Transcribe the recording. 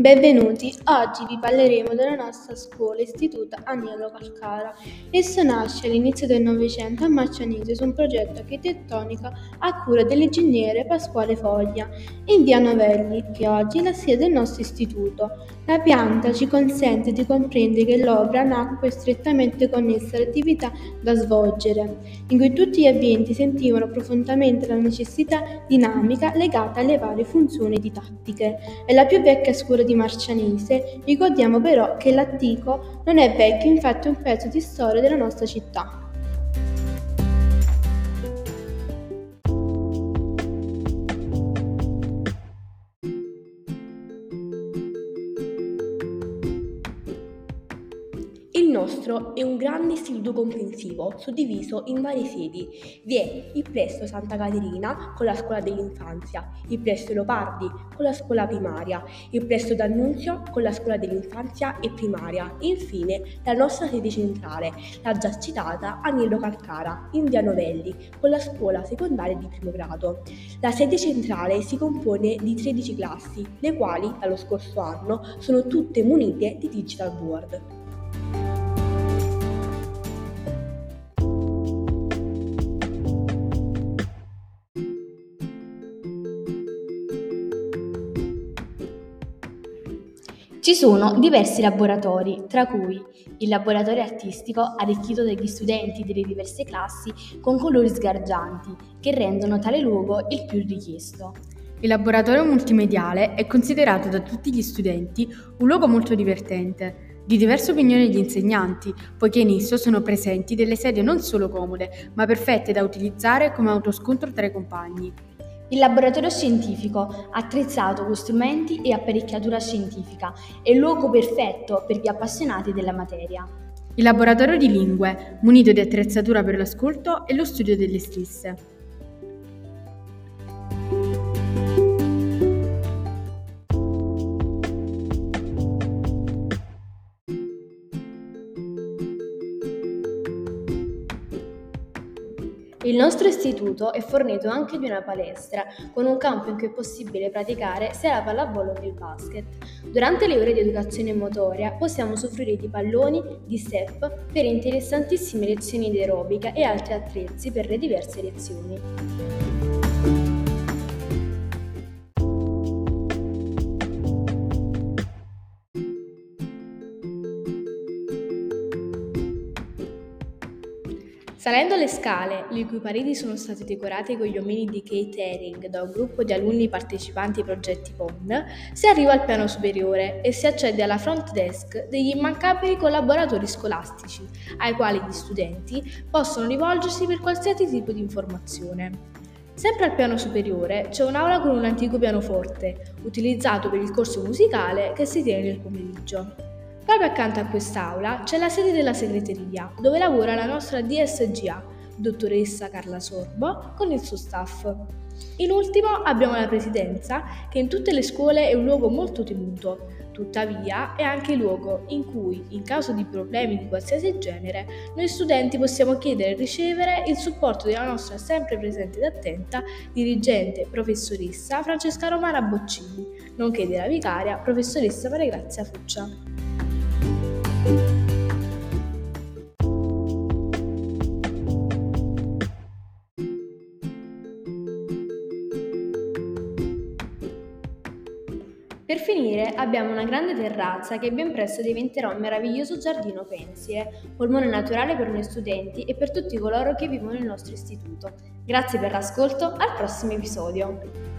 Benvenuti, oggi vi parleremo della nostra scuola istituto Agnello Calcara. Esso nasce all'inizio del Novecento a Marcianise su un progetto architettonico a cura dell'ingegnere Pasquale Foglia in via Novelli, che oggi è la sede del nostro istituto. La pianta ci consente di comprendere che l'opera nacque strettamente connessa alle attività da svolgere, in cui tutti gli ambienti sentivano profondamente la necessità dinamica legata alle varie funzioni didattiche. È la più vecchia scuola di di Marcianise, ricordiamo però che l'attico non è vecchio, infatti è un pezzo di storia della nostra città. Nostro è un grande istituto comprensivo suddiviso in varie sedi. Vi è il Presto Santa Caterina con la scuola dell'infanzia, il Presto Leopardi con la scuola primaria, il Presto D'Annunzio con la scuola dell'infanzia e primaria e infine la nostra sede centrale, la già citata Agnello Calcara in via Novelli con la scuola secondaria di primo grado. La sede centrale si compone di 13 classi, le quali dallo scorso anno sono tutte munite di digital board. Ci sono diversi laboratori, tra cui il laboratorio artistico arricchito dagli studenti delle diverse classi con colori sgargianti che rendono tale luogo il più richiesto. Il laboratorio multimediale è considerato da tutti gli studenti un luogo molto divertente, di diverse opinioni gli insegnanti, poiché in esso sono presenti delle sedie non solo comode, ma perfette da utilizzare come autoscontro tra i compagni. Il laboratorio scientifico, attrezzato con strumenti e apparecchiatura scientifica, è il luogo perfetto per gli appassionati della materia. Il laboratorio di lingue, munito di attrezzatura per l'ascolto e lo studio delle stesse. Il nostro istituto è fornito anche di una palestra, con un campo in cui è possibile praticare sia la pallavolo che il basket. Durante le ore di educazione motoria possiamo soffrire di palloni, di step, per interessantissime lezioni di aerobica e altri attrezzi per le diverse lezioni. Salendo le scale, le cui pareti sono state decorate con gli omini di Kate Haring da un gruppo di alunni partecipanti ai progetti PON, si arriva al piano superiore e si accede alla front desk degli immancabili collaboratori scolastici, ai quali gli studenti possono rivolgersi per qualsiasi tipo di informazione. Sempre al piano superiore c'è un'aula con un antico pianoforte, utilizzato per il corso musicale che si tiene nel pomeriggio. Proprio accanto a quest'aula c'è la sede della segreteria, dove lavora la nostra DSGA, dottoressa Carla Sorbo, con il suo staff. In ultimo abbiamo la presidenza, che in tutte le scuole è un luogo molto temuto, tuttavia è anche il luogo in cui, in caso di problemi di qualsiasi genere, noi studenti possiamo chiedere e ricevere il supporto della nostra sempre presente ed attenta dirigente professoressa Francesca Romana Boccini, nonché della vicaria professoressa Maria Grazia Fuccia. Per finire abbiamo una grande terrazza che ben presto diventerà un meraviglioso giardino pensile, polmone naturale per noi studenti e per tutti coloro che vivono nel nostro istituto. Grazie per l'ascolto, al prossimo episodio!